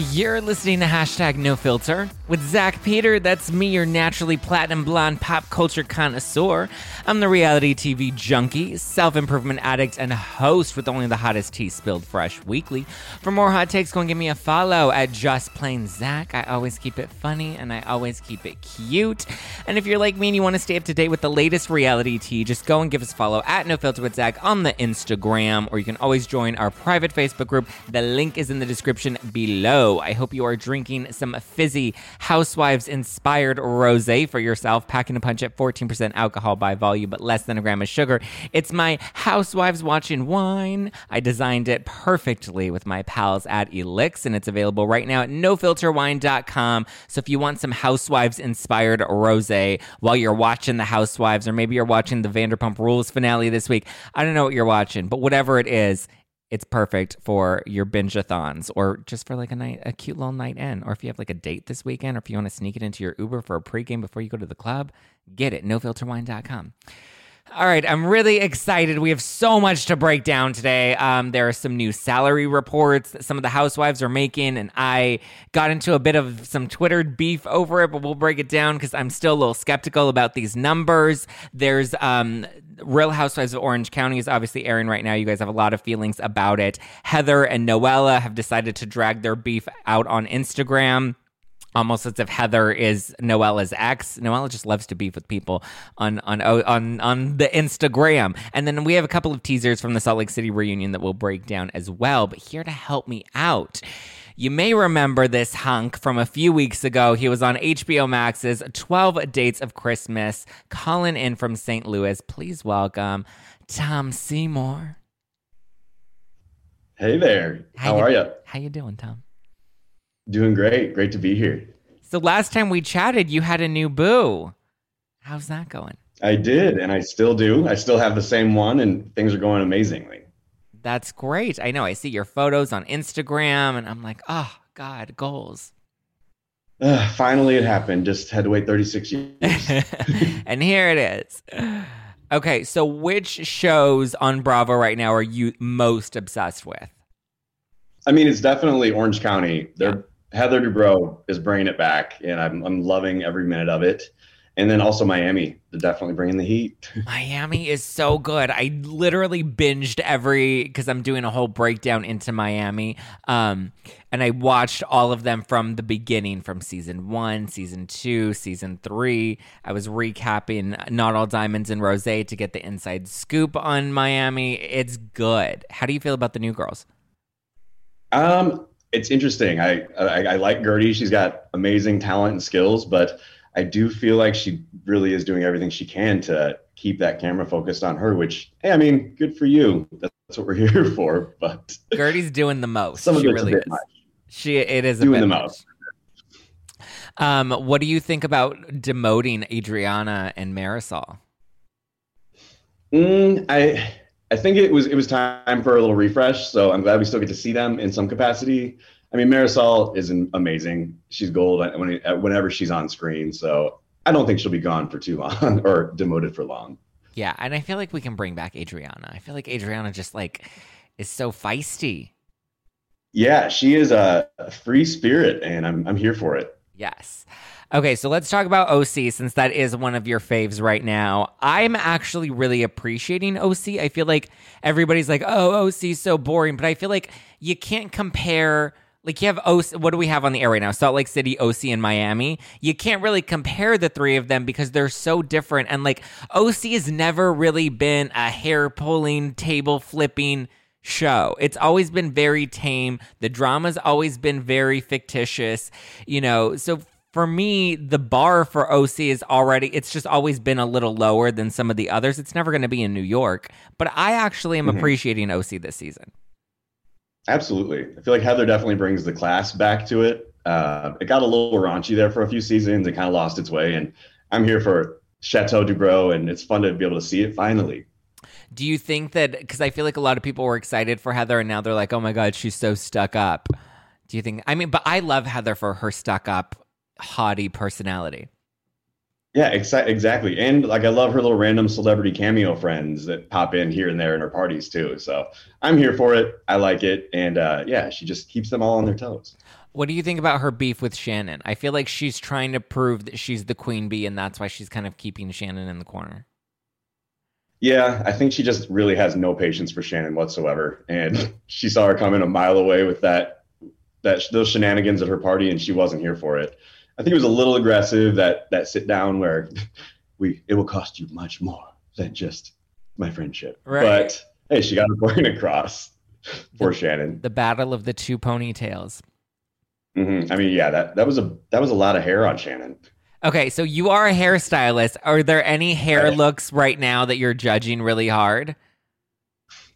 You're listening to hashtag no filter with Zack Peter. That's me, your naturally platinum blonde pop culture connoisseur. I'm the reality TV junkie, self improvement addict, and host with only the hottest tea spilled fresh weekly. For more hot takes, go and give me a follow at Just Plain Zack. I always keep it funny and I always keep it cute. And if you're like me and you want to stay up to date with the latest reality tea, just go and give us a follow at No Filter with Zack on the Instagram, or you can always join our private Facebook group. The link is in the description below. I hope you are drinking some fizzy housewives inspired rose for yourself, packing a punch at 14% alcohol by volume, but less than a gram of sugar. It's my housewives watching wine. I designed it perfectly with my pals at Eliqs, and it's available right now at nofilterwine.com. So if you want some housewives inspired rose while you're watching the housewives, or maybe you're watching the Vanderpump Rules finale this week, I don't know what you're watching, but whatever it is, it's perfect for your binge-a-thons or just for like a night, a cute little night in. Or if you have like a date this weekend, or if you want to sneak it into your Uber for a pregame before you go to the club, get it. NoFilterWine.com. All right, I'm really excited. We have so much to break down today. Um, there are some new salary reports that some of the housewives are making, and I got into a bit of some Twittered beef over it, but we'll break it down because I'm still a little skeptical about these numbers. There's um, Real Housewives of Orange County is obviously airing right now. You guys have a lot of feelings about it. Heather and Noella have decided to drag their beef out on Instagram almost as if Heather is Noella's ex. Noella just loves to beef with people on on oh, on on the Instagram. And then we have a couple of teasers from the Salt Lake City reunion that we'll break down as well. But here to help me out. You may remember this hunk from a few weeks ago. He was on HBO Max's 12 Dates of Christmas, calling in from St. Louis. Please welcome Tom Seymour. Hey there. How, how are you? How you doing, Tom? Doing great. Great to be here. So last time we chatted, you had a new boo. How's that going? I did, and I still do. I still have the same one, and things are going amazingly. That's great. I know. I see your photos on Instagram, and I'm like, oh, God, goals. Uh, finally, it happened. Just had to wait 36 years. and here it is. Okay, so which shows on Bravo right now are you most obsessed with? I mean, it's definitely Orange County. They're Heather Dubrow is bringing it back, and I'm I'm loving every minute of it. And then also Miami, they're definitely bringing the heat. Miami is so good. I literally binged every because I'm doing a whole breakdown into Miami, um, and I watched all of them from the beginning, from season one, season two, season three. I was recapping Not All Diamonds and Rose to get the inside scoop on Miami. It's good. How do you feel about the new girls? Um, it's interesting. I, I, I like Guerdy. She's got amazing talent and skills, but I do feel like she really is doing everything she can to keep that camera focused on her. Which, hey, I mean, good for you. That's what we're here for. But Guerdy's doing the most. Some of she really is. Much. She it is doing the most. Um, what do you think about demoting Adriana and Marisol? Mm, I I think it was it was time for a little refresh. So I'm glad we still get to see them in some capacity. I mean, Marisol is amazing. She's gold whenever she's on screen. So I don't think she'll be gone for too long or demoted for long. Yeah, and I feel like we can bring back Adriana. I feel like Adriana just like is so feisty. Yeah, she is a free spirit, and I'm I'm here for it. Yes. Okay, so let's talk about OC since that is one of your faves right now. I'm actually really appreciating OC. I feel like everybody's like, "Oh, OC so boring," but I feel like you can't compare like you have OC, what do we have on the air right now? Salt Lake City, OC, and Miami. You can't really compare the three of them because they're so different. And like OC has never really been a hair pulling, table flipping show. It's always been very tame. The drama's always been very fictitious, you know. So for me, the bar for OC is already, it's just always been a little lower than some of the others. It's never going to be in New York, but I actually am mm-hmm. appreciating OC this season. Absolutely. I feel like Heather definitely brings the class back to it. Uh, it got a little raunchy there for a few seasons. It kind of lost its way. And I'm here for Chateau Dubrow, and it's fun to be able to see it finally. Do you think that, because I feel like a lot of people were excited for Heather, and now they're like, oh my God, she's so stuck up. Do you think, I mean, but I love Heather for her stuck up, haughty personality. Yeah, exa- exactly. And like I love her little random celebrity cameo friends that pop in here and there in her parties too. So I'm here for it. I like it. And uh, yeah, she just keeps them all on their toes. What do you think about her beef with Shannon? I feel like she's trying to prove that she's the queen bee, and that's why she's kind of keeping Shannon in the corner. Yeah, I think she just really has no patience for Shannon whatsoever, and she saw her coming a mile away with that that those shenanigans at her party, and she wasn't here for it. I think it was a little aggressive that that sit down where we it will cost you much more than just my friendship. Right. But hey, she got her point across for the, Shannon. The battle of the two ponytails. Mm-hmm. I mean, yeah that that was a that was a lot of hair on Shannon. Okay, so you are a hairstylist. Are there any hair right. looks right now that you're judging really hard?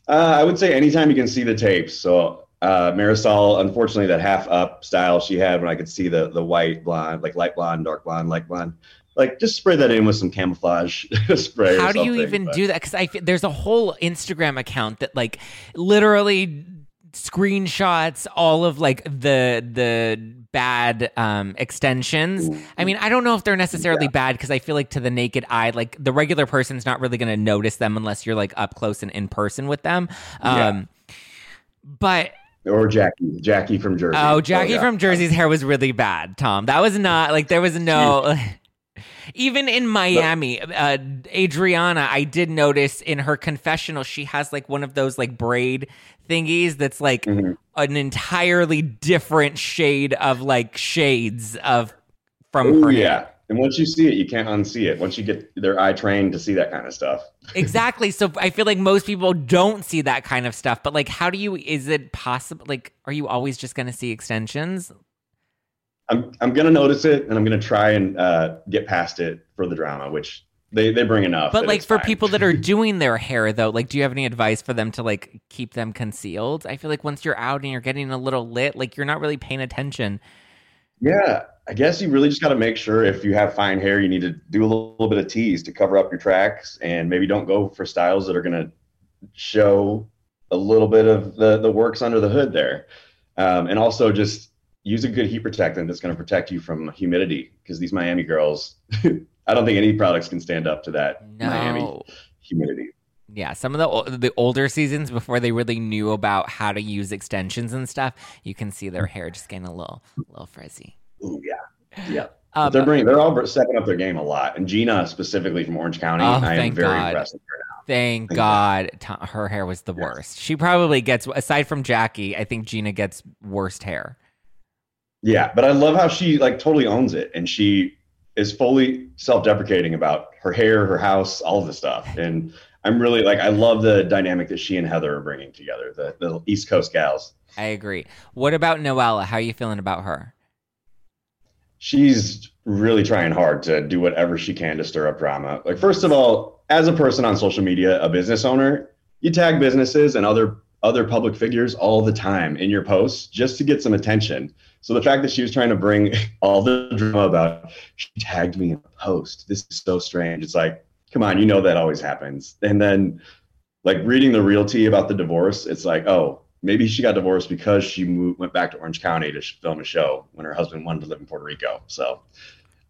Uh, I would say anytime you can see the tapes. So uh, Marisol, unfortunately, that half up style she had when I could see the the white blonde, like light blonde, dark blonde, light blonde. Like just spray that in with some camouflage spray. How do you even but. do that? Because I there's a whole Instagram account that like literally screenshots all of like the the bad um extensions. I mean, I don't know if they're necessarily yeah. bad because I feel like to the naked eye, like the regular person's not really going to notice them unless you're like up close and in person with them. Um yeah. but or Jackie, Jackie from Jersey. Oh, Jackie oh, yeah. from Jersey's hair was really bad, Tom. That was not like there was no. Even in Miami, uh, Adriana, I did notice in her confessional, she has like one of those like braid thingies that's like mm-hmm. an entirely different shade of like shades of from Ooh, her. Yeah. Hair. And once you see it, you can't unsee it. Once you get their eye trained to see that kind of stuff. exactly. So I feel like most people don't see that kind of stuff. But like, how do you? Is it possible? Like, are you always just going to see extensions? I'm I'm going to notice it, and I'm going to try and uh, get past it for the drama, which they they bring enough. But like for fine. people that are doing their hair though, like do you have any advice for them to like keep them concealed? I feel like once you're out and you're getting a little lit, like you're not really paying attention. Yeah, I guess you really just got to make sure if you have fine hair, you need to do a little, little bit of tease to cover up your tracks, and maybe don't go for styles that are going to show a little bit of the the works under the hood there, um, and also just use a good heat protectant that's going to protect you from humidity because these Miami girls, I don't think any products can stand up to that no. Miami humidity. Yeah, some of the the older seasons before they really knew about how to use extensions and stuff, you can see their hair just getting a little a little frizzy. Ooh, yeah, yeah. Um, they're bringing, they're all stepping up their game a lot, and Gina specifically from Orange County, oh, I am very God. impressed with her now. Thank, thank God. God. her hair was the yes. worst. She probably gets, aside from Jackie, I think Gina gets worst hair. Yeah, but I love how she like totally owns it, and she is fully self-deprecating about her hair, her house, all of the stuff, and I'm really like I love the dynamic that she and Heather are bringing together, the the East Coast gals. I agree. What about Noella? How are you feeling about her? she's really trying hard to do whatever she can to stir up drama. Like, first of all, as a person on social media, a business owner, you tag businesses and other other public figures all the time in your posts just to get some attention. So the fact that she was trying to bring all the drama about she tagged me in a post. This is so strange. It's like, come on, you know that always happens. And then like reading the realty about the divorce, it's like, oh, maybe she got divorced because she moved, went back to Orange County to film a show when her husband wanted to live in Puerto Rico. So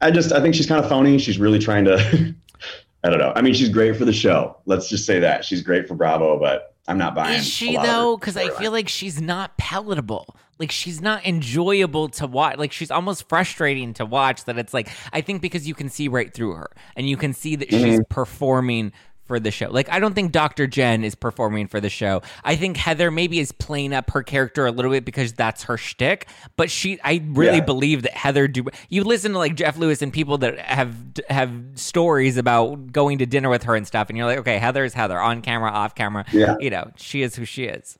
I just I think she's kind of phony. She's really trying to I don't know. I mean, she's great for the show. Let's just say that she's great for Bravo, but I'm not buying. Is she though? Because I feel like she's not palatable. Like she's not enjoyable to watch. Like she's almost frustrating to watch. That it's like I think because you can see right through her and you can see that mm-hmm. she's performing for the show. Like I don't think Dr. Jen is performing for the show. I think Heather maybe is playing up her character a little bit because that's her shtick. But she, I really yeah. believe that Heather do. You listen to like Jeff Lewis and people that have have stories about going to dinner with her and stuff, and you're like, okay, Heather is Heather on camera, off camera. Yeah, you know, she is who she is.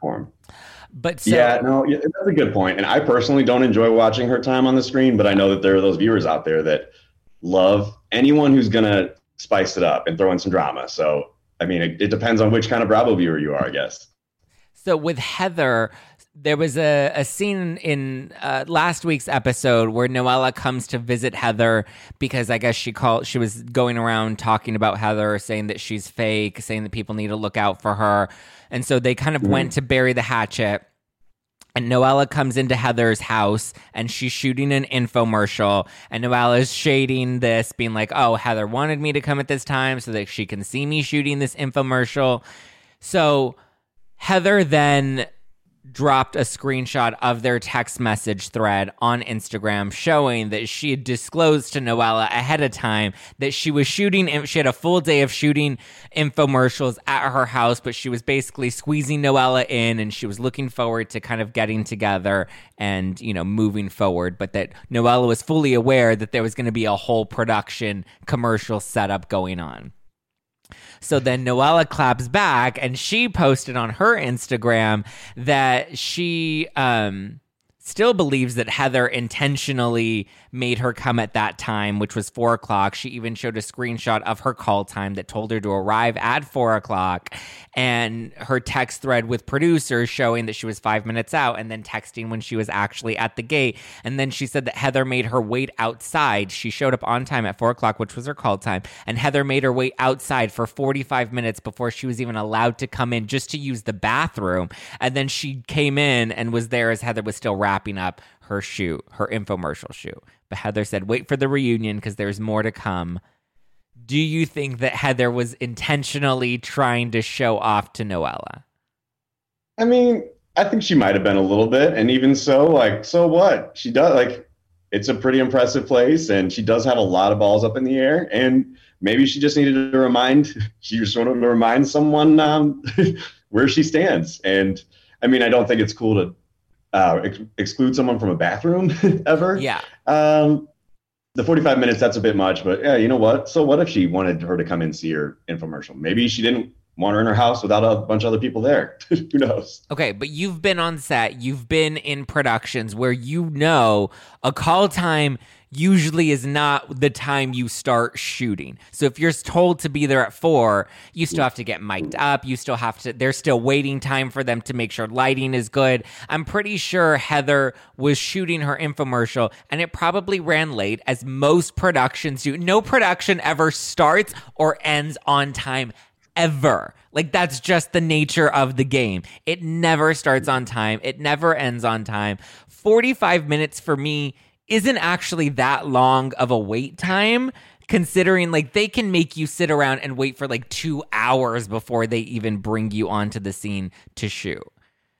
Form. But so, yeah, no, yeah, that's a good point. And I personally don't enjoy watching her time on the screen, but I know that there are those viewers out there that love anyone who's gonna spice it up and throw in some drama. So, I mean, it, it depends on which kind of Bravo viewer you are, I guess. So with Heather, there was a, a scene in uh, last week's episode where Noella comes to visit Heather because I guess she called she was going around talking about Heather, saying that she's fake, saying that people need to look out for her, and so they kind of mm-hmm. went to bury the hatchet. And Noella comes into Heather's house and she's shooting an infomercial. And Noella's shading this, being like, oh, Heather wanted me to come at this time so that she can see me shooting this infomercial. So Heather then dropped a screenshot of their text message thread on Instagram showing that she had disclosed to Noella ahead of time that she was shooting she had a full day of shooting infomercials at her house but she was basically squeezing Noella in and she was looking forward to kind of getting together and you know moving forward but that Noella was fully aware that there was going to be a whole production commercial setup going on. So then Noella claps back and she posted on her Instagram that she um still believes that Heather intentionally made her come at that time, which was four o'clock. She even showed a screenshot of her call time that told her to arrive at four o'clock, and her text thread with producers showing that she was five minutes out, and then texting when she was actually at the gate. And then she said that Heather made her wait outside. She showed up on time at four o'clock, which was her call time, and Heather made her wait outside for 45 minutes before she was even allowed to come in just to use the bathroom. And then she came in and was there as Heather was still wrapping up her shoot, her infomercial shoot. But Heather said, wait for the reunion because there's more to come. Do you think that Heather was intentionally trying to show off to Noella? I mean, I think she might have been a little bit. And even so, like, so what? She does, like, it's a pretty impressive place and she does have a lot of balls up in the air. And maybe she just needed to remind, she just wanted to remind someone um, where she stands. And I mean, I don't think it's cool to uh, ex- exclude someone from a bathroom ever. Yeah. Um, the 45 minutes, that's a bit much, but yeah, you know what? So what if she wanted her to come and see her infomercial? Maybe she didn't want her in her house without a bunch of other people there. Who knows? Okay, but you've been on set, you've been in productions where you know a call time usually is not the time you start shooting. So if you're told to be there at four, you still have to get mic'd up. You still have to, there's still waiting time for them to make sure lighting is good. I'm pretty sure Heather was shooting her infomercial and it probably ran late as most productions do. No production ever starts or ends on time ever. Like that's just the nature of the game. It never starts on time. It never ends on time. 45 minutes for me isn't actually that long of a wait time considering like they can make you sit around and wait for like 2 hours before they even bring you onto the scene to shoot.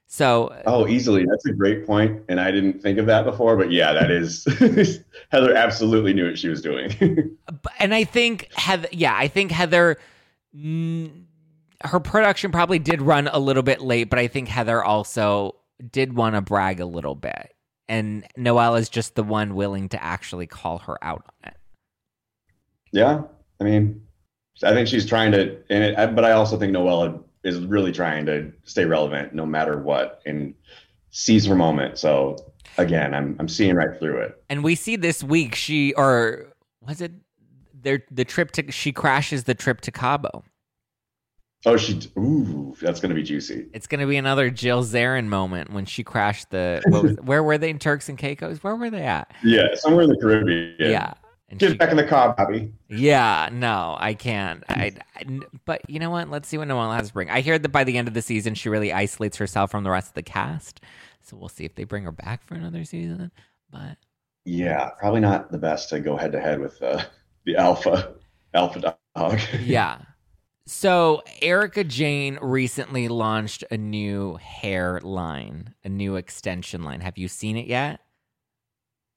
So Oh, easily. That's a great point and I didn't think of that before, but yeah, that is Heather absolutely knew what she was doing. and I think Heather yeah, I think Heather mm, her production probably did run a little bit late, but I think Heather also did want to brag a little bit and Noelle is just the one willing to actually call her out on it. Yeah, I mean, I think she's trying to, and it, but I also think Noelle is really trying to stay relevant no matter what and seize her moment. So again, I'm I'm seeing right through it. And we see this week she or was it their the trip to she crashes the trip to Cabo. Oh, she. Ooh, that's gonna be juicy. It's gonna be another Jill Zarin moment when she crashed the. Was, where were they in Turks and Caicos? Where were they at? Yeah, somewhere in the Caribbean. Yeah. And Get she, back in the car, Bobby. Yeah, no, I can't. I, I, but you know what? Let's see what Noelle has to bring. I hear that by the end of the season, she really isolates herself from the rest of the cast. So we'll see if they bring her back for another season. But yeah, probably not the best to go head to head with uh, the alpha alpha dog. yeah, So, Erika Jayne recently launched a new hair line, a new extension line. Have you seen it yet?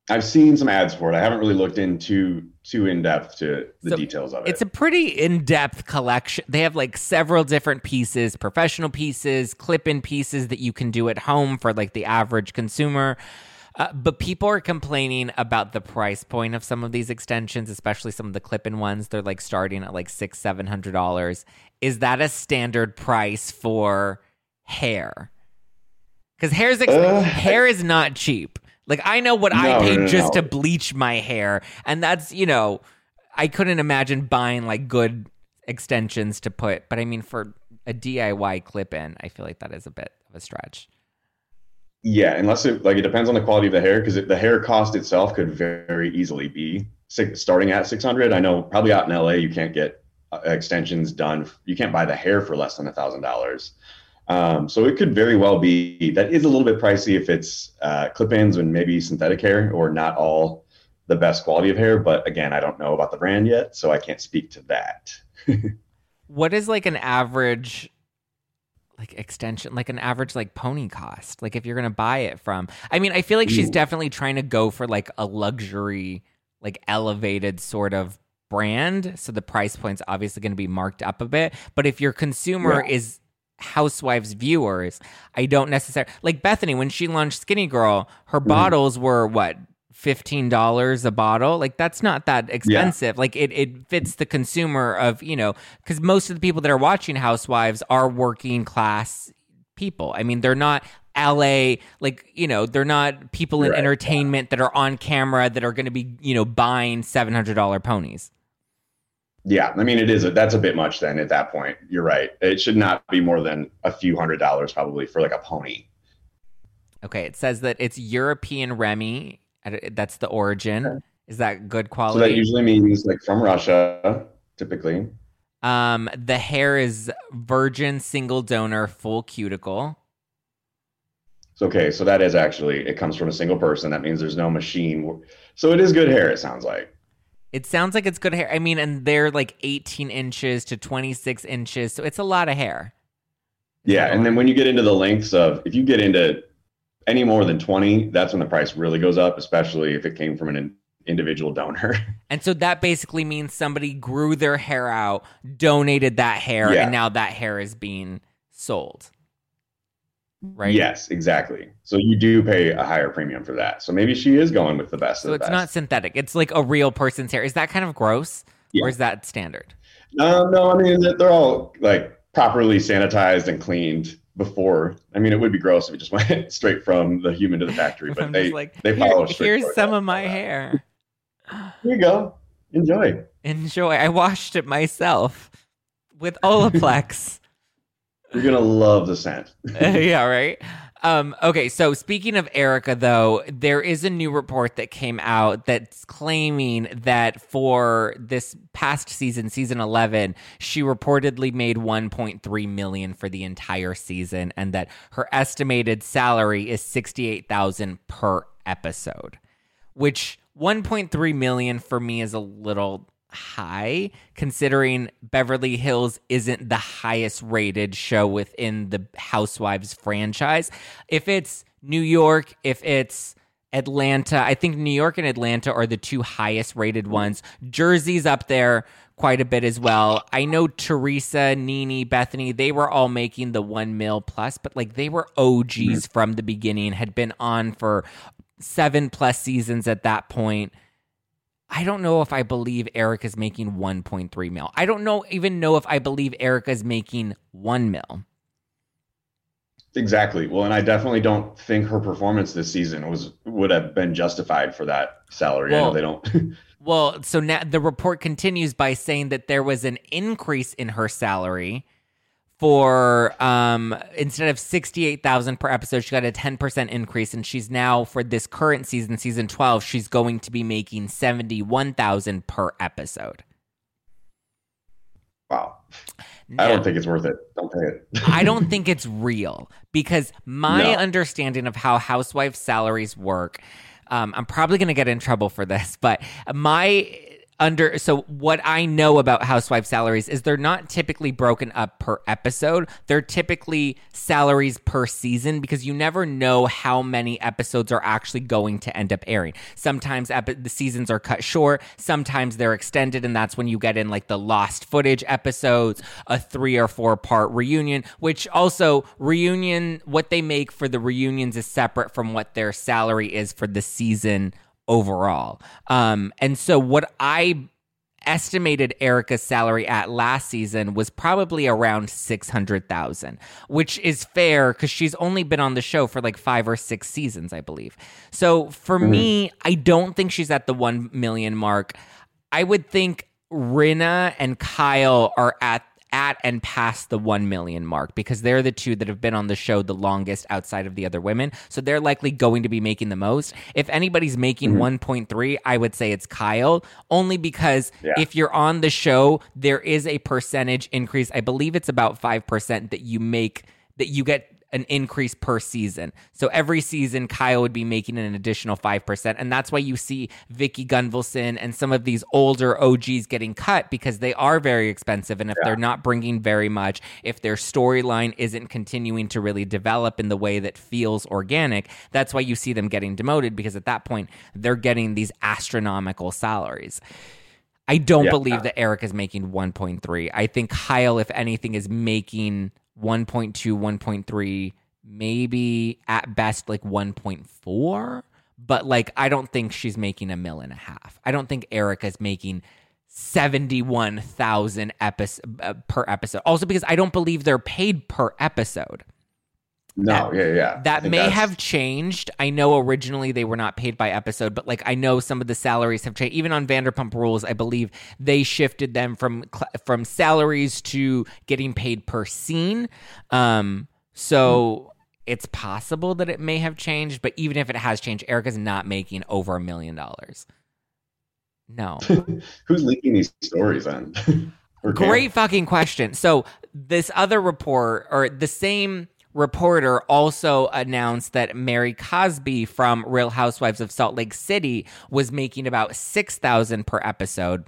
I've seen some ads for it. I haven't really looked into too in depth to the So, details of it. It's a pretty in depth collection. They have like several different pieces, professional pieces, clip in pieces that you can do at home for like the average consumer. Uh, but people are complaining about the price point of some of these extensions, especially some of the clip in ones. They're like starting at like six, seven hundred dollars. Is that a standard price for hair? Because hair's ex- Uh, hair is not cheap. Like I know what I No, paid no, no, just to bleach my hair, and that's you know, I couldn't imagine buying like good extensions to put. But I mean, for a DIY clip in, I feel like that is a bit of a stretch. Yeah, unless it like it depends on the quality of the hair because the hair cost itself could very easily be six, starting at 600. I know probably out in LA you can't get uh, extensions done. You can't buy the hair for less than a thousand dollars. Um, so it could very well be that is a little bit pricey if it's uh, clip-ins and maybe synthetic hair or not all the best quality of hair. But again, I don't know about the brand yet, so I can't speak to that. What is like an average like extension like an average like pony cost like if you're gonna buy it from i mean i feel like she's definitely trying to go for like a luxury like elevated sort of brand so the price point's obviously going to be marked up a bit but if your consumer Yeah. is housewives viewers i don't necessarily like bethany when she launched skinny girl her Mm-hmm. bottles were what $15 a bottle like that's not that expensive like it, it fits the consumer of you know because most of the people that are watching housewives are working class people i mean they're not la like you know they're not people in Right, entertainment that are on camera that are going to be you know buying $700 ponies Yeah, I mean it is a, that's a bit much then at that point. You're right. It should not be more than a few hundred dollars probably for like a pony. okay it says that it's european remy that's the origin is that good quality? So that usually means like from Russia, typically. Um, the hair is virgin single donor full cuticle. So, okay, so that is actually it comes from a single person. That means there's no machine. So it is good hair. It sounds like. It sounds like it's good hair. I mean, and they're like 18 inches to 26 inches, so it's a lot of hair. Yeah, and then when you get into the lengths of, if you get into any more than 20, that's when the price really goes up, especially if it came from an in- individual donor. And so that basically means somebody grew their hair out, donated that hair, Yeah. and now that hair is being sold. Right? Yes, exactly. So you do pay a higher premium for that. So maybe she is going with the best So of the it's best. not synthetic. It's like a real person's hair. Is that kind of gross? Yeah. Or is that standard? Um, no, I mean they're all like properly sanitized and cleaned before. I mean, it would be gross if it just went straight from the human to the factory, but they like, they follow strict here's some of my hair. Here you go. Enjoy. Enjoy. I washed it myself with Olaplex. You're gonna love the scent. yeah, right. Um, okay, so speaking of Erika, though, there is a new report that came out that's claiming that for this past season, season eleven, she reportedly made 1.3 million for the entire season, and that her estimated salary is 68,000 per episode, which 1.3 million for me is a little high considering Beverly Hills isn't the highest rated show within the Housewives franchise. If it's New York, if it's Atlanta, I think New York and Atlanta are the two highest rated ones. Jersey's up there quite a bit as well. I know Teresa, Nene, Bethany, they were all making the one mil plus, but like they were OGs mm-hmm. from the beginning, had been on for seven plus seasons at that point. I don't know if I believe Erika's making 1.3 mil. I don't know even know if I believe Erika's making 1 mil. Exactly. Well, and I definitely don't think her performance this season was would have been justified for that salary. I know they don't. Well, so now the report continues by saying that there was an increase in her salary for um instead of 68,000 per episode, she got a 10% increase and she's now for this current season, season 12, she's going to be making 71,000 per episode. wow. I don't think it's worth it. Don't pay it. I don't think it's real because my No. understanding of how housewife salaries work, um, I'm probably going to get in trouble for this, but my under so what I know about housewife salaries is they're not typically broken up per episode. They're typically salaries per season because you never know how many episodes are actually going to end up airing. Sometimes epi- the seasons are cut short, sometimes they're extended and that's when you get in like the lost footage episodes, a 3 or 4 part reunion, which also reunion what they make for the reunions is separate from what their salary is for the season overall. Um, and so what I estimated Erika's salary at last season was probably around 600,000, which is fair cuz she's only been on the show for like 5 or 6 seasons, I believe. So for mm-hmm. me, I don't think she's at the 1 million mark. I would think Rinna and Kyle are at at and past the 1 million mark because they're the two that have been on the show the longest outside of the other women. So they're likely going to be making the most. If anybody's making mm-hmm. 1.3, I would say it's Kyle, only because yeah. if you're on the show, there is a percentage increase. I believe it's about 5% that you make that you get an increase per season. So every season, Kyle would be making an additional 5%. And that's why you see Vicki Gunvalson and some of these older OGs getting cut because they are very expensive. And if yeah. they're not bringing very much, if their storyline isn't continuing to really develop in the way that feels organic, that's why you see them getting demoted because at that point, they're getting these astronomical salaries. I don't yeah. believe that Eric is making 1.3. I think Kyle, if anything, is making 1.2, 1.3, maybe at best like 1.4. But like, I don't think she's making a mill and a half. I don't think Erika's making 71,000 episode, uh, per episode. Also, because I don't believe they're paid per episode. No, that, yeah, yeah. That may that's... have changed. I know originally they were not paid by episode, but like I know some of the salaries have changed. Even on Vanderpump Rules, I believe they shifted them from from salaries to getting paid per scene. Um, so it's possible that it may have changed, but even if it has changed, Erika's not making over a million dollars. No. Who's leaking these stories on? Great fucking question. So this other report or the same reporter also announced that Mary Cosby from Real Housewives of Salt Lake City was making about 6000 per episode.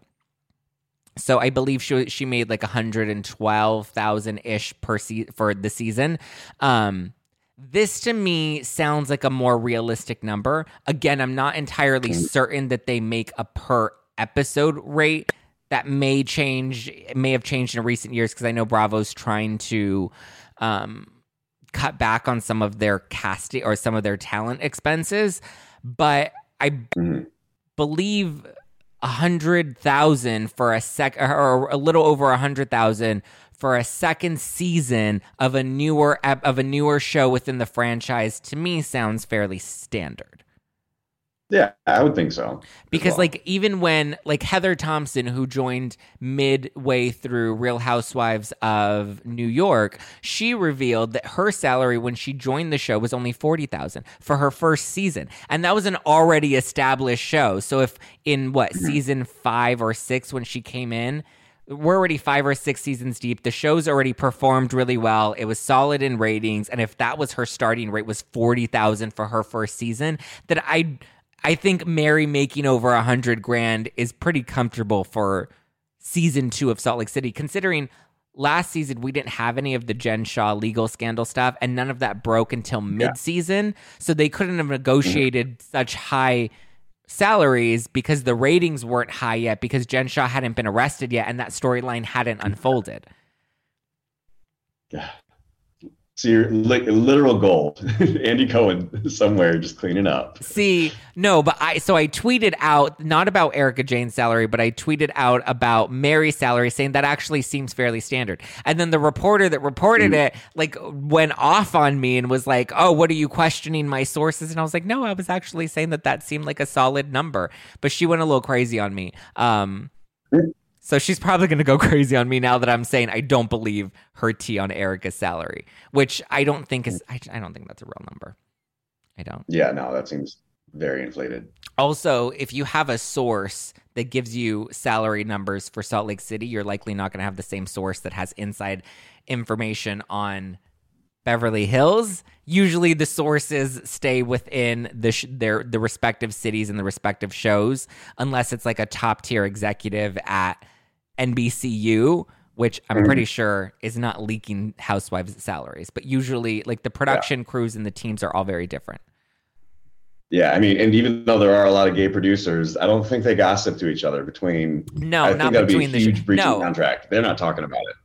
So I believe she she made like 112,000 ish per se- for the season. Um, this to me sounds like a more realistic number. Again, I'm not entirely certain that they make a per episode rate. That may change, may have changed in recent years because I know Bravo's trying to um, cut back on some of their casting or some of their talent expenses, but I mm-hmm. believe a hundred thousand for a sec or a little over a hundred thousand for a second season of a newer of a newer show within the franchise to me sounds fairly standard. Yeah, I would think so. Because well. like even when like Heather Thomson who joined midway through Real Housewives of New York, she revealed that her salary when she joined the show was only 40,000 for her first season. And that was an already established show. So if in what mm-hmm. season 5 or 6 when she came in, we're already five or six seasons deep. The show's already performed really well. It was solid in ratings, and if that was her starting rate was forty thousand for her first season, that I I think Mary making over a hundred grand is pretty comfortable for season two of Salt Lake City, considering last season we didn't have any of the Jen Shah legal scandal stuff, and none of that broke until mid-season. Yeah. So they couldn't have negotiated mm-hmm. such high salaries because the ratings weren't high yet, because Jen Shah hadn't been arrested yet, and that storyline hadn't unfolded. Yeah. So your li- literal goal, Andy Cohen somewhere just cleaning up. See, no, but I so I tweeted out not about Erika Jayne's salary, but I tweeted out about Mary's salary, saying that actually seems fairly standard. And then the reporter that reported mm. it like went off on me and was like, "Oh, what are you questioning my sources?" And I was like, "No, I was actually saying that that seemed like a solid number." But she went a little crazy on me. Um. So she's probably going to go crazy on me now that I'm saying I don't believe her tea on Erika's salary, which I don't think is, I, I don't think that's a real number. I don't. Yeah, no, that seems very inflated. Also, if you have a source that gives you salary numbers for Salt Lake City, you're likely not going to have the same source that has inside information on Beverly Hills. Usually, the sources stay within the sh- their the respective cities and the respective shows, unless it's like a top tier executive at NBCU, which I'm pretty sure is not leaking housewives' salaries. But usually, like the production crews and the teams are all very different. Yeah, I mean, and even though there are a lot of gay producers, I don't think they gossip to each other between. No, I not between be a the huge breach no. of contract. They're not talking about it.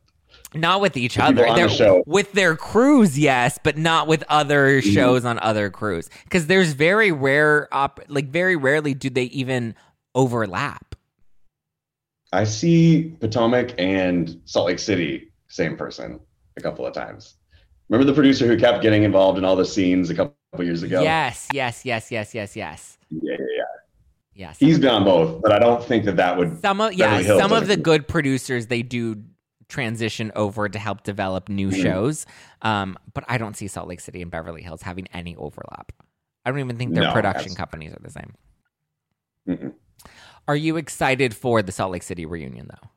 Not with each The other. the show. With their crews, yes, but not with other Mm-hmm. shows on other crews. Because there's very rare, op- like very rarely do they even overlap. I see Potomac and Salt Lake City, same person, a couple of times. Remember the producer who kept getting involved in all the scenes a couple of years ago? Yes, yes, yes, yes, yes, yes, yeah, yeah, yeah. yes. He's been on both, but I don't think that that would. some of yeah, some of the good producers they do transition over to help develop new Mhm. shows. Um, but I don't see Salt Lake City and Beverly Hills having any overlap. I don't even think their No, production companies are the same. Mm-mm. Are you excited for the Salt Lake City reunion though?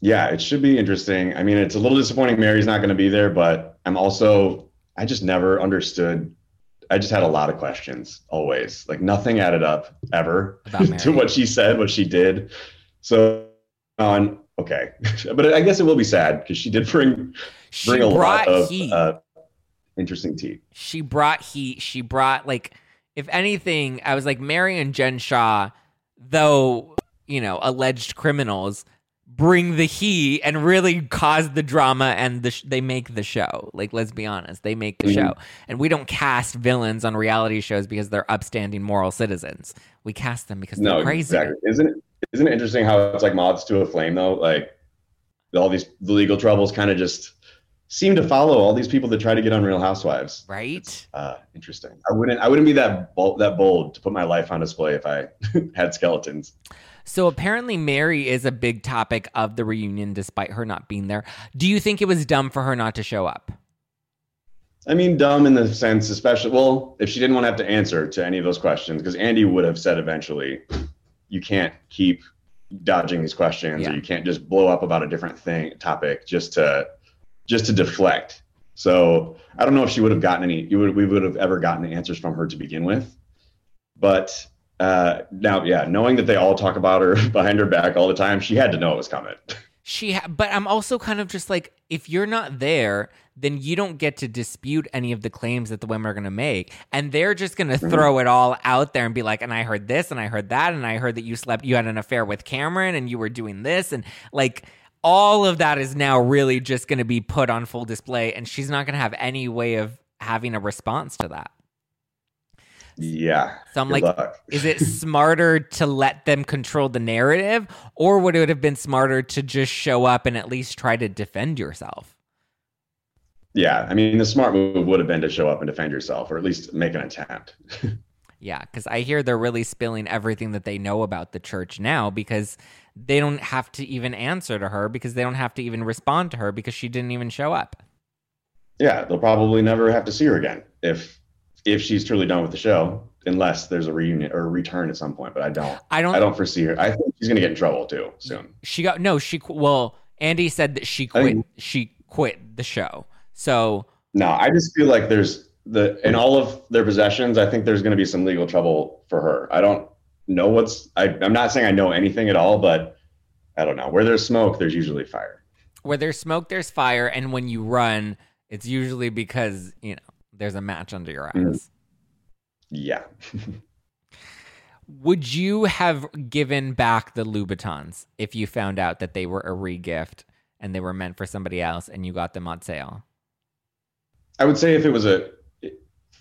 Yeah, it should be interesting. I mean, it's a little disappointing Mary's not going to be there, but I'm also, I just never understood. I just had a lot of questions always. Like nothing added up ever to what she said, what she did. So on, okay. but I guess it will be sad because she did bring She bring a lot of uh, interesting tea. she brought heat. She brought like, if anything, I was like Mary and Jen Shah, though you know alleged criminals, bring the heat and really cause the drama, and the sh- they make the show. Like, let's be honest, they make the Mhm. show, and we don't cast villains on reality shows because they're upstanding moral citizens. We cast them because No, they're crazy. exactly. Isn't it? Isn't it interesting how it's like moths to a flame though? Like all these legal troubles kind of just seem to follow all these people that try to get on Real Housewives. Right? Uh, interesting. I wouldn't. I wouldn't be that bold, that bold to put my life on display if I had skeletons. So apparently, Mary is a big topic of the reunion, despite her not being there. Do you think it was dumb for her not to show up? I mean, dumb in the sense, especially well, if she didn't want to have to answer to any of those questions, because Andy would have said eventually, you can't keep dodging these questions, Yeah. or you can't just blow up about a different thing topic just to just to deflect. So I don't know if she would have gotten any. You would we would have ever gotten answers from her to begin with, but. Uh, now, yeah, knowing that they all talk about her behind her back all the time, she had to know it was coming. She, ha- but I'm also kind of just like, if you're not there, then you don't get to dispute any of the claims that the women are going to make, and they're just going to throw it all out there and be like, and I heard this, and I heard that, and I heard that you slept, you had an affair with Cameron, and you were doing this, and like. All of that is now really just going to be put on full display, and she's not going to have any way of having a response to that. yeah. So I'm like, is it smarter to let them control the narrative, or would it have been smarter to just show up and at least try to defend yourself? Yeah, I mean, the smart move would have been to show up and defend yourself, or at least make an attempt. Yeah, because I hear they're really spilling everything that they know about the church now because they don't have to even answer to her because they don't have to even respond to her because she didn't even show up. yeah, they'll probably never have to see her again if if she's truly done with the show, unless there's a reunion or a return at some point. But I don't. I don't. I don't foresee her. I think she's gonna get in trouble too soon. She got no. She well, Andy said that she quit. think- She quit the show. So No, I just feel like there's the in all of their possessions. I think there's gonna be some legal trouble for her. I don't know what's. I, I'm not saying I know anything at all, but I don't know. Where there's smoke, there's usually fire. where there's smoke, there's fire, and when you run, it's usually because you know there's a match under your eyes. Mhm. Yeah. Would you have given back the Louboutins if you found out that they were a regift and they were meant for somebody else and you got them on sale? I would say if it was a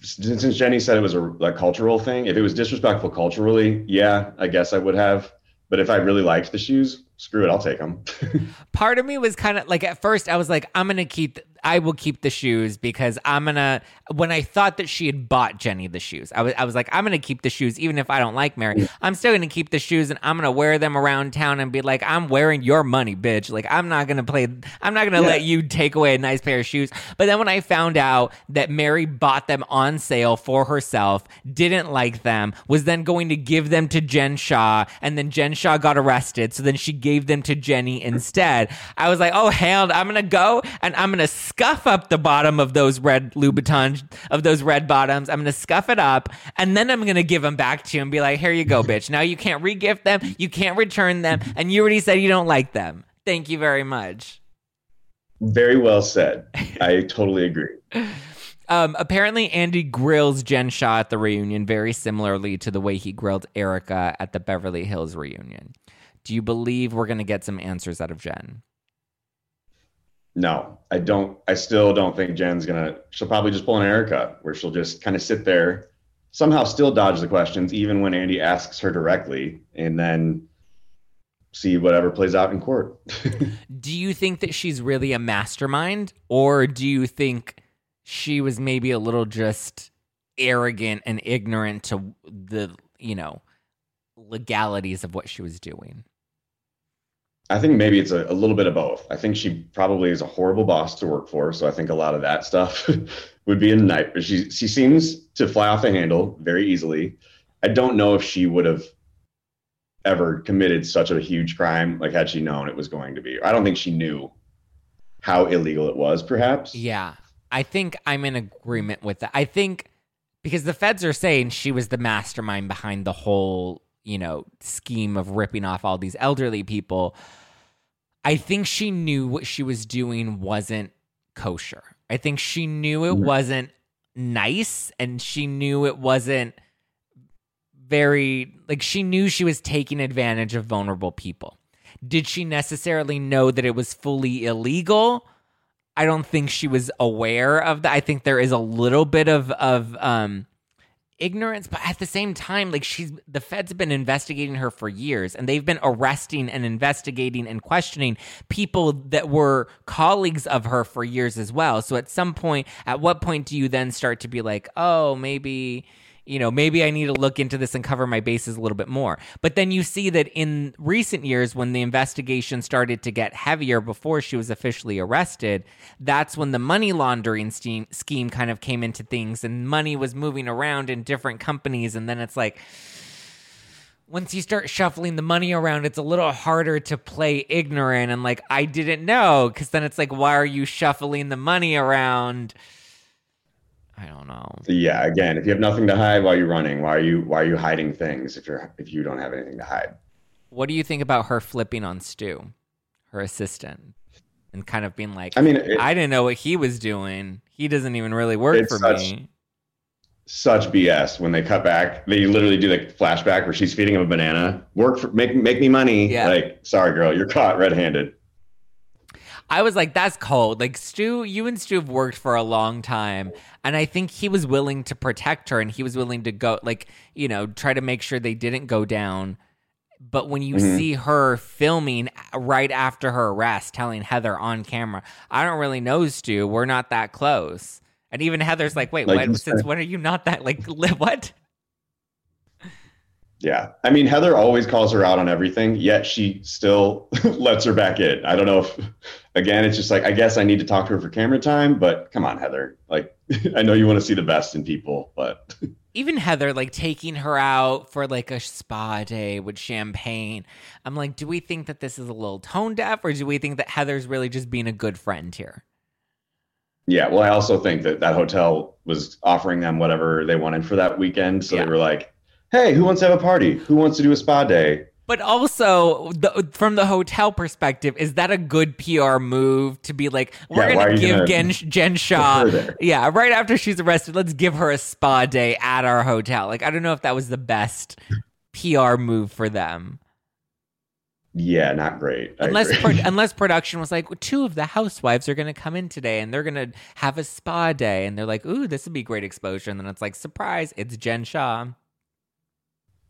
since Jenny said it was a, a cultural thing, if it was disrespectful culturally, yeah, I guess I would have. But if I really liked the shoes, screw it, I'll take them. Part of me was kind of like at first I was like I'm going to keep I will keep the shoes because I'm going to when I thought that she had bought Jenny the shoes. I was I was like I'm going to keep the shoes even if I don't like Mary. I'm still going to keep the shoes and I'm going to wear them around town and be like I'm wearing your money, bitch. Like I'm not going to play I'm not going to Yeah. let you take away a nice pair of shoes. But then when I found out that Mary bought them on sale for herself, didn't like them, was then going to give them to Jen Shah, and then Jen Shah got arrested. So then she gave them to Jenny instead. I was like, oh hell, I'm gonna go and I'm gonna scuff up the bottom of those red Louboutins of those red bottoms. I'm gonna scuff it up and then I'm gonna give them back to you and be like, here you go, bitch. Now you can't regift them, you can't return them, and you already said you don't like them. Thank you very much. Very well said. I totally agree. Um, apparently, Andy grills Jen Shah at the reunion very similarly to the way he grilled Erika at the Beverly Hills reunion. Do you believe we're going to get some answers out of Jen? No, I don't. I still don't think Jen's going to. She'll probably just pull an Erika where she'll just kind of sit there, somehow still dodge the questions, even when Andy asks her directly, and then see whatever plays out in court. do you think that she's really a mastermind, or do you think she was maybe a little just arrogant and ignorant to the, you know, legalities of what she was doing. I think maybe it's a, a, little bit of both. I think she probably is a horrible boss to work for. So I think a lot of that stuff would be a night. But she she seems to fly off the handle very easily. I don't know if she would have ever committed such a huge crime like had she known it was going to be. I don't think she knew how illegal it was, perhaps. Yeah. I think I'm in agreement with that. I think because the feds are saying she was the mastermind behind the whole, you know, scheme of ripping off all these elderly people. I think she knew what she was doing wasn't kosher. I think she knew it wasn't nice and she knew it wasn't very like she knew she was taking advantage of vulnerable people. Did she necessarily know that it was fully illegal? I don't think she was aware of that. I think there is a little bit of of um ignorance, but at the same time, like she's the feds have been investigating her for years and they've been arresting and investigating and questioning people that were colleagues of her for years as well. So at some point, at what point do you then start to be like, oh, maybe you know, maybe I need to look into this and cover my bases a little bit more. But then you see that in recent years, when the investigation started to get heavier before she was officially arrested, that's when the money laundering scheme, scheme kind of came into things and money was moving around in different companies. And then it's like, once you start shuffling the money around, it's a little harder to play ignorant and like, I didn't know. Cause then it's like, why are you shuffling the money around? I don't know. Yeah, again, if you have nothing to hide while you're running, why are you why are you hiding things if you're if you don't have anything to hide? What do you think about her flipping on Stu, her assistant, and kind of being like, I mean, it, I didn't know what he was doing. He doesn't even really work for such, me. Such BS when they cut back. They literally do the flashback where she's feeding him a banana. Work for make make me money. Yeah. Like, sorry, girl, you're caught red-handed. I was like, that's cold. Like Stu, you and Stu have worked for a long time. And I think he was willing to protect her and he was willing to go like, you know, try to make sure they didn't go down. But when you mm-hmm. see her filming right after her arrest, telling Heather on camera, I don't really know Stu. We're not that close. And even Heather's like, wait, like, what? Since when are you not that like what? Yeah. I mean, Heather always calls her out on everything, yet she still lets her back in. I don't know if, again, it's just like, I guess I need to talk to her for camera time, but come on, Heather. Like, I know you want to see the best in people, but. Even Heather, like taking her out for like a spa day with champagne. I'm like, do we think that this is a little tone deaf or do we think that Heather's really just being a good friend here? Yeah. Well, I also think that that hotel was offering them whatever they wanted for that weekend. So yeah. they were like, hey, who wants to have a party? Who wants to do a spa day? But also, the, from the hotel perspective, is that a good PR move to be like, we're yeah, going to give Jen, Jen Shah, yeah, right after she's arrested, let's give her a spa day at our hotel. Like, I don't know if that was the best PR move for them. Yeah, not great. unless pro- unless production was like, two of the housewives are going to come in today and they're going to have a spa day, and they're like, ooh, this would be great exposure. And then it's like, surprise, it's Jen Shah.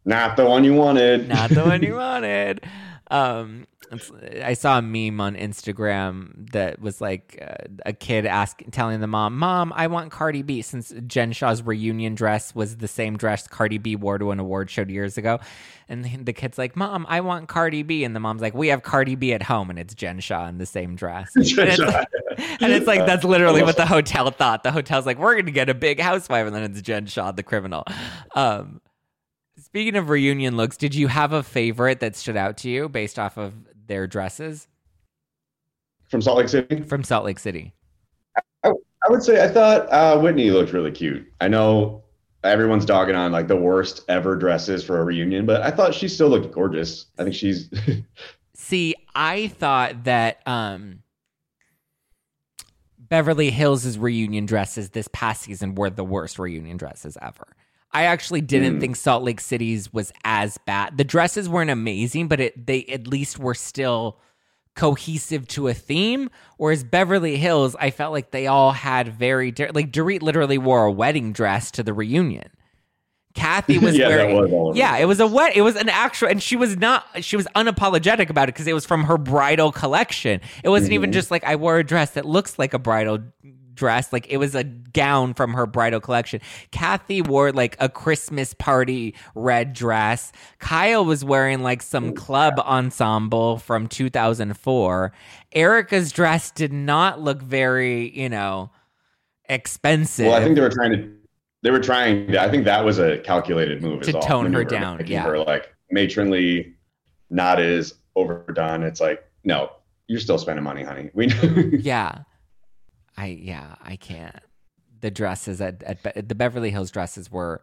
Not the one you wanted. Not the one you wanted. Um, I saw a meme on Instagram that was like uh, a kid asking, telling the mom, "Mom, I want Cardi B." Since Jen Shah's reunion dress was the same dress Cardi B wore to an award show years ago, and the kid's like, "Mom, I want Cardi B," and the mom's like, "We have Cardi B at home, and it's Jen Shah in the same dress." and, it's like, and it's like that's literally what the hotel thought. The hotel's like, "We're gonna get a big housewife," and then it's Jen Shah, the criminal. Um, Speaking of reunion looks, did you have a favorite that stood out to you based off of their dresses From Salt Lake City? from Salt Lake City? I would say I thought uh, Whitney looked really cute. I know everyone's dogging on like the worst ever dresses for a reunion, but I thought she still looked gorgeous. I think she's See, I thought that um Beverly Hills' reunion dresses this past season were the worst reunion dresses ever. I actually didn't Mm. think Salt Lake City's was as bad. The dresses weren't amazing, but it they at least were still cohesive to a theme. Whereas Beverly Hills, I felt like they all had very di- like Dorit literally wore a wedding dress to the reunion. Kathy was Yeah, wearing was yeah, it was a wet. It was an actual, and she was not. She was unapologetic about it because it was from her bridal collection. It wasn't even Mhm. just like I wore a dress that looks like a bridal dress. Like it was a gown from her bridal collection. Kathy wore like a Christmas party red dress. Kyle was wearing like some club ensemble from 2004. Erika's dress did not look very, you know, expensive. well. I think they were trying to. They were trying. To, I think that was a calculated move To tone her down, making yeah. her like matronly, not as overdone. It's like no, you're still spending money, honey. We know. yeah i yeah i can't. The dresses at, at Be- the beverly hills dresses were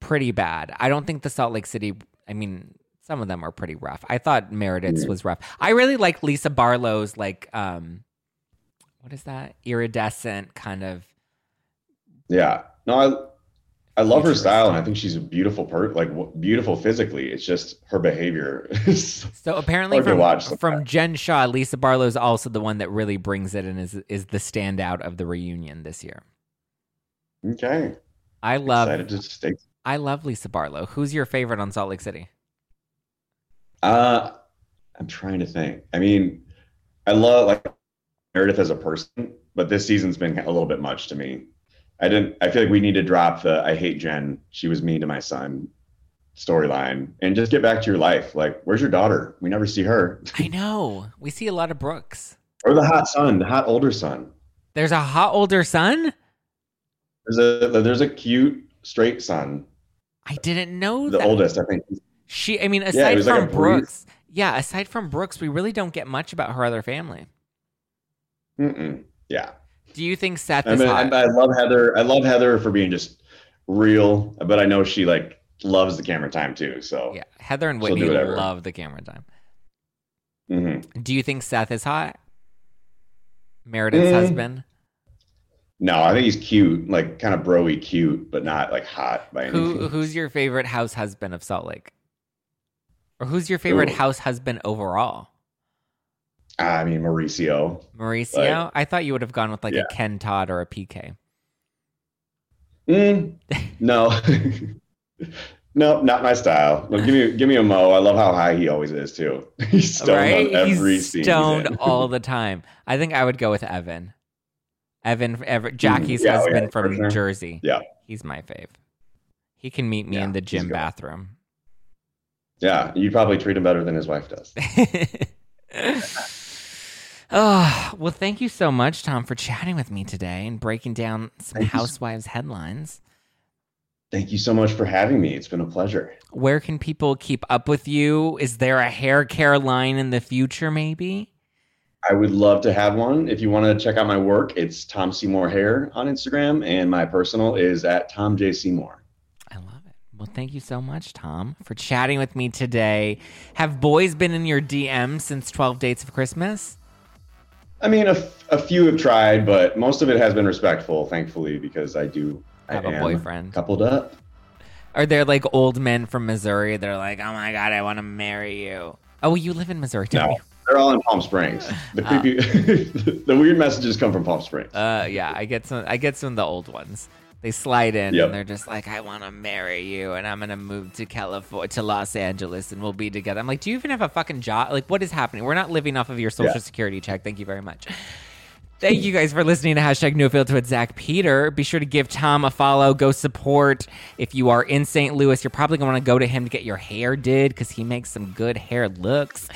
pretty bad. I don't think the salt lake city i mean some of them are pretty rough. I thought meredith's was rough. I really like lisa barlow's like um what is that? Iridescent kind of Yeah. No, I I love her style, and I think she's a beautiful per like w- beautiful physically. It's just her behavior. is- so apparently from, from jen shah lisa Barlow is also the one that really brings it and is is the standout of the reunion this year okay. i love Excited to stay. i love lisa barlow who's your favorite on salt lake city Uh, I'm trying to think. I mean, I love like Meredith as a person, but this season's been a little bit much to me. I didn't. I feel like we need to drop the "I hate Jen. She was mean to my son" storyline and just get back to your life. Like, where's your daughter? We never see her. I know. We see a lot of Brooks. Or the hot son, the hot older son. There's a hot older son? There's a there's a cute straight son, I didn't know the that. oldest. I think. She I mean aside like a from brief- Brooks. Yeah, aside from Brooks, we really don't get much about her other family. Mm-mm. Yeah. Do you think Seth I is mean, hot? I, I love Heather. I love Heather for being just real, but I know she like loves the camera time too. So yeah, Heather and Whitney love the camera time. Mhm. Do you think Seth is hot? Meredith's Mm. husband? no, I think he's cute, like kind of broy cute, but not like hot by any Who means. who's your favorite house husband of Salt Lake? Or who's your favorite Ooh. house husband overall? I mean Mauricio. Mauricio? Like- I thought you would have gone with like Yeah. a Ken Todd or a PK. Mm, no, no, not my style. No, give me give me a Mo. I love how high he always is too. He's stoned right? on every he's scene. stoned all the time. I think I would go with Evan. Evan, Ever, Jackie's Mm, yeah, oh, husband yeah, from sure. Jersey. Yeah. he's my fave. He can meet me in the gym bathroom. yeah, you'd probably treat him better than his wife does. Oh, well, thank you so much, Tom, for chatting with me today and breaking down some Thank you. Housewives headlines. Thank you so much for having me. It's been a pleasure. Where can people keep up with you? Is there a hair care line in the future, maybe? I would love to have one. If you want to check out my work, it's Tom Seymour Hair on Instagram, and my personal is at Tom J Seymour. I love it. Well, thank you so much, Tom, for chatting with me today. Have boys been in your DM since 12 Dates of Christmas? I mean, a, f- a few have tried, but most of it has been respectful, thankfully, because I do Have I a am boyfriend. coupled up. Are there like old men from Missouri that are like, oh my God, I want to marry you? Oh, you live in Missouri, don't No, you? they're all in Palm Springs. The creepy, the weird messages come from Palm Springs. Uh, yeah, I get some. I get some of the old ones. They slide in Yep. and they're just like, I want to marry you, and I'm gonna move to California, to Los Angeles, and we'll be together. I'm like, do you even have a fucking job? Like, what is happening? We're not living off of your social Yeah. security check. Thank you very much. Thank you guys for listening to hashtag NoFilter with Zack Peter. Be sure to give Tom a follow. Go support. If you are in St. Louis, you're probably going to want to go to him to get your hair did because he makes some good hair looks.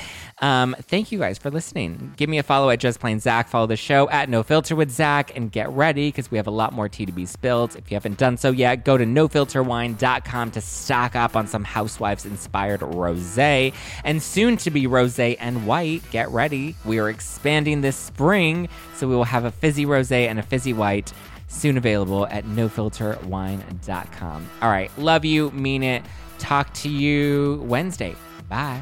Um, thank you guys for listening. Give me a follow at Just Plain Zack. Follow the show at No Filter with Zack and get ready because we have a lot more tea to be spilled. If you haven't done so yet, go to nofilterwine.com to stock up on some Housewives inspired rose and soon to be rose and white. Get ready. We are expanding this spring, so we will have a fizzy rose and a fizzy white soon available at nofilterwine.com. All right. Love you. Mean it. Talk to you Wednesday. Bye.